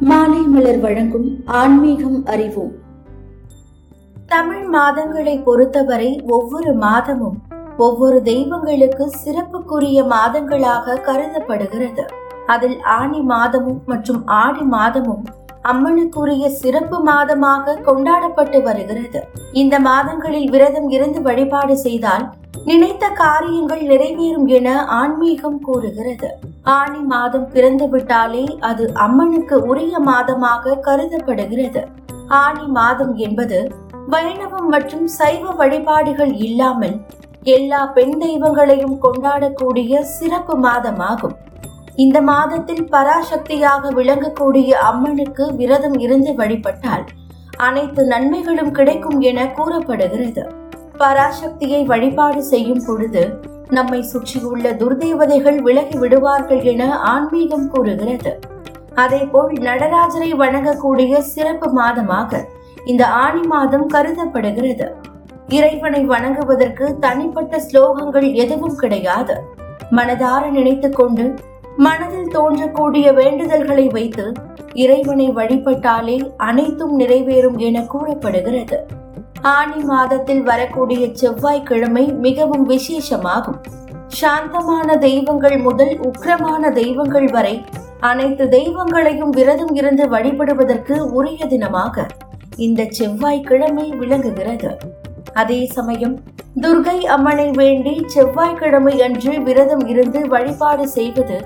மாலை மலர் வழங்கும் ஆன்மீகம் அறிவோம். தமிழ் மாதங்களை பொறுத்தவரை ஒவ்வொரு மாதமும் ஒவ்வொரு தெய்வங்களுக்கு சிறப்புக்குரிய மாதங்களாக கருதப்படுகிறது. அதில் ஆனி மாதமும் மற்றும் ஆடி மாதமும் அம்மனுக்குரிய சிறப்பு மாதமாக கொண்டாடப்பட்டு வருகிறது. இந்த மாதங்களில் விரதம் இருந்து வழிபாடு செய்தால் நினைத்த காரியங்கள் நிறைவேறும் என ஆன்மீகம் கூறுகிறது. ஆனி மாதம் பிறந்து விட்டாலே அது அம்மனுக்கு உரிய மாதமாக கருதப்படுகிறது. ஆனி மாதம் என்பது வைணவம் மற்றும் சைவ வழிபாடுகள் இல்லாமல் எல்லா பெண் தெய்வங்களையும் கொண்டாடக்கூடிய சிறப்பு மாதமாகும். இந்த மாதத்தில் பராசக்தியாக விளங்கக்கூடிய அம்மனுக்கு விரதம் இருந்து வழிபட்டால் அனைத்து நன்மைகளும் கிடைக்கும் என கூறப்படுகிறது. பராசக்தியை வழிபாடு செய்யும் பொழுது நம்மை சுற்றியுள்ள துர்தேவதைகள் விலகி விடுவார்கள் என ஆன்மீகம் கூறுகிறது. அதேபோல் நடராஜரை வணங்கக்கூடிய சிறப்பு மாதமாக இந்த ஆணி மாதம் கருதப்படுகிறது. இறைவனை வணங்குவதற்கு தனிப்பட்ட ஸ்லோகங்கள் எதுவும் கிடையாது. மனதார நினைத்துக் கொண்டு மனதில் தோன்றக்கூடிய வேண்டுதல்களை வைத்து இறைவனை வழிபட்டாலே அனைத்தும் நிறைவேறும் என கூறப்படுகிறது. ஆனி மாதத்தில் வரக்கூடிய செவ்வாய்க்கிழமை மிகவும் விசேஷமாகும். சாந்தமான தெய்வங்கள் முதல் உக்கிரமான தெய்வங்கள் வரை அனைத்து தெய்வங்களையும் விரதம் இருந்து வழிபடுவதற்கு உரிய தினமாக இந்த செவ்வாய்க்கிழமை விளங்குகிறது. அதே சமயம் துர்கை அம்மனை வேண்டி செவ்வாய்க்கிழமை அன்று விரதம் இருந்து வழிபாடு செய்வது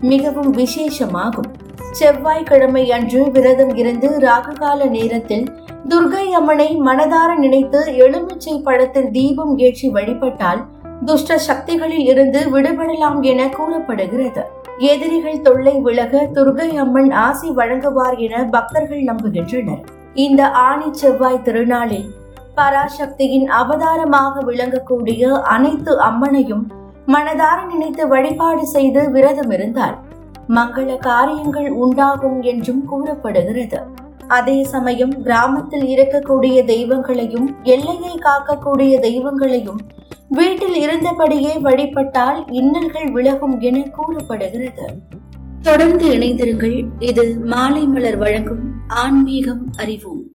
மிகவும் விசேஷமாகும். செவ்வாய்க்கிழமை அன்று விரதம் இருந்து ராகுகால நேரத்தில் துர்கை அம்மனை மனதார நினைத்து எலுமிச்சை பழத்தில் தீபம் ஏற்றி வழிபட்டால் துஷ்ட சக்திகளில் இருந்து விடுபடலாம் என கூறப்படுகிறது. எதிரிகள் தொல்லை விலக துர்கை அம்மன் ஆசி வழங்குவார் என பக்தர்கள் நம்புகின்றனர். இந்த ஆணி செவ்வாய் திருநாளில் பராசக்தியின் அவதாரமாக விளங்கக்கூடிய அனைத்து அம்மனையும் மனதார நினைத்து வழிபாடு செய்து விரதம் இருந்தால் மங்கள காரியங்கள் உண்டாகும் என்றும் கூறப்படுகிறது. அதே சமயம் கிராமத்தில் இருக்கக்கூடிய தெய்வங்களையும் எல்லையை காக்கக்கூடிய தெய்வங்களையும் வீட்டில் இருந்தபடியே வழிபட்டால் இன்னல்கள் விலகும் என கூறப்படுகிறது. தொடர்ந்து இணைந்திருங்கள். இது மாலை மலர் வழங்கும் ஆன்மீகம் அறிவோம்.